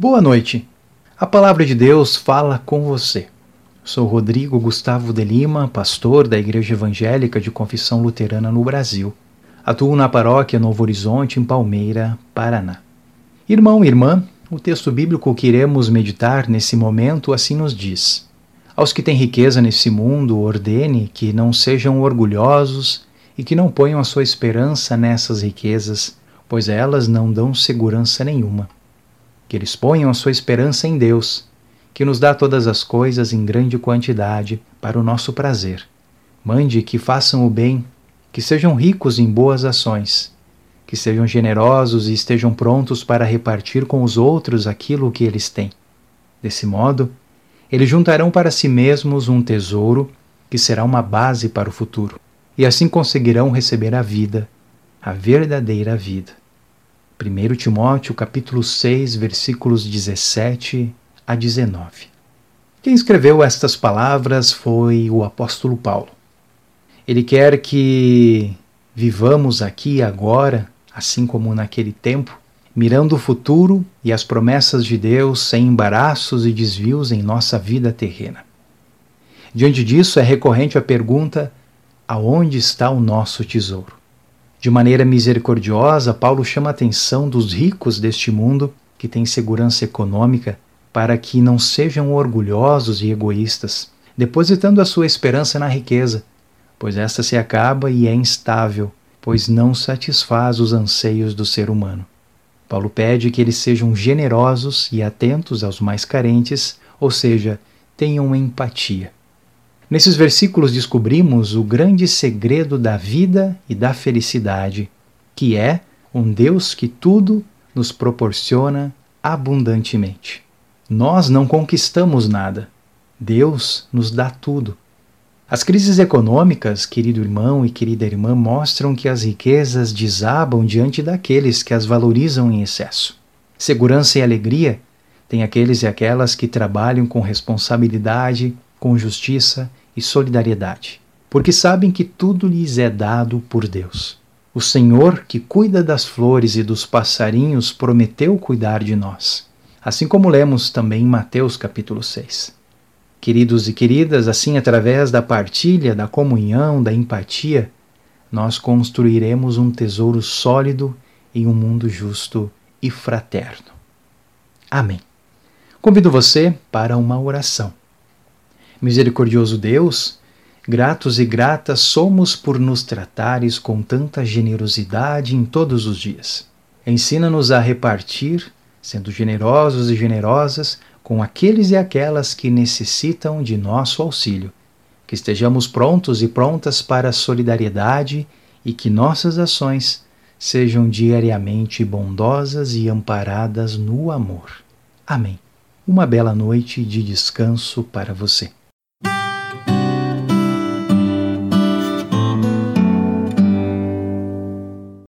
Boa noite. A palavra de Deus fala com você. Sou Rodrigo Gustavo de Lima, pastor da Igreja Evangélica de Confissão Luterana no Brasil. Atuo na paróquia Novo Horizonte, em Palmeira, Paraná. Irmão e irmã, o texto bíblico que iremos meditar nesse momento assim nos diz: Aos que têm riqueza nesse mundo, ordene que não sejam orgulhosos e que não ponham a sua esperança nessas riquezas, pois elas não dão segurança nenhuma que eles ponham a sua esperança em Deus, que nos dá todas as coisas em grande quantidade para o nosso prazer. Mande que façam o bem, que sejam ricos em boas ações, que sejam generosos e estejam prontos para repartir com os outros aquilo que eles têm. Desse modo, eles juntarão para si mesmos um tesouro que será uma base para o futuro, e assim conseguirão receber a vida, a verdadeira vida. 1 Timóteo capítulo 6, versículos 17 a 19. Quem escreveu estas palavras foi o apóstolo Paulo. Ele quer que vivamos aqui e agora, assim como naquele tempo, mirando o futuro e as promessas de Deus sem embaraços e desvios em nossa vida terrena. Diante disso, é recorrente a pergunta: aonde está o nosso tesouro? De maneira misericordiosa, Paulo chama a atenção dos ricos deste mundo que têm segurança econômica para que não sejam orgulhosos e egoístas, depositando a sua esperança na riqueza, pois esta se acaba e é instável, pois não satisfaz os anseios do ser humano. Paulo pede que eles sejam generosos e atentos aos mais carentes, ou seja, tenham empatia. Nesses versículos descobrimos o grande segredo da vida e da felicidade, que é um Deus que tudo nos proporciona abundantemente. Nós não conquistamos nada, Deus nos dá tudo. As crises econômicas, querido irmão e querida irmã, mostram que as riquezas desabam diante daqueles que as valorizam em excesso. Segurança e alegria têm aqueles e aquelas que trabalham com responsabilidade, com justiça e solidariedade, porque sabem que tudo lhes é dado por Deus. O Senhor, que cuida das flores e dos passarinhos, prometeu cuidar de nós, assim como lemos também em Mateus capítulo 6. Queridos e queridas, assim através da partilha, da comunhão, da empatia, nós construiremos um tesouro sólido em um mundo justo e fraterno. Amém. Convido você para uma oração. Misericordioso Deus, gratos e gratas somos por nos tratares com tanta generosidade em todos os dias. Ensina-nos a repartir, sendo generosos e generosas, com aqueles e aquelas que necessitam de nosso auxílio. Que estejamos prontos e prontas para a solidariedade e que nossas ações sejam diariamente bondosas e amparadas no amor. Amém. Uma bela noite de descanso para você.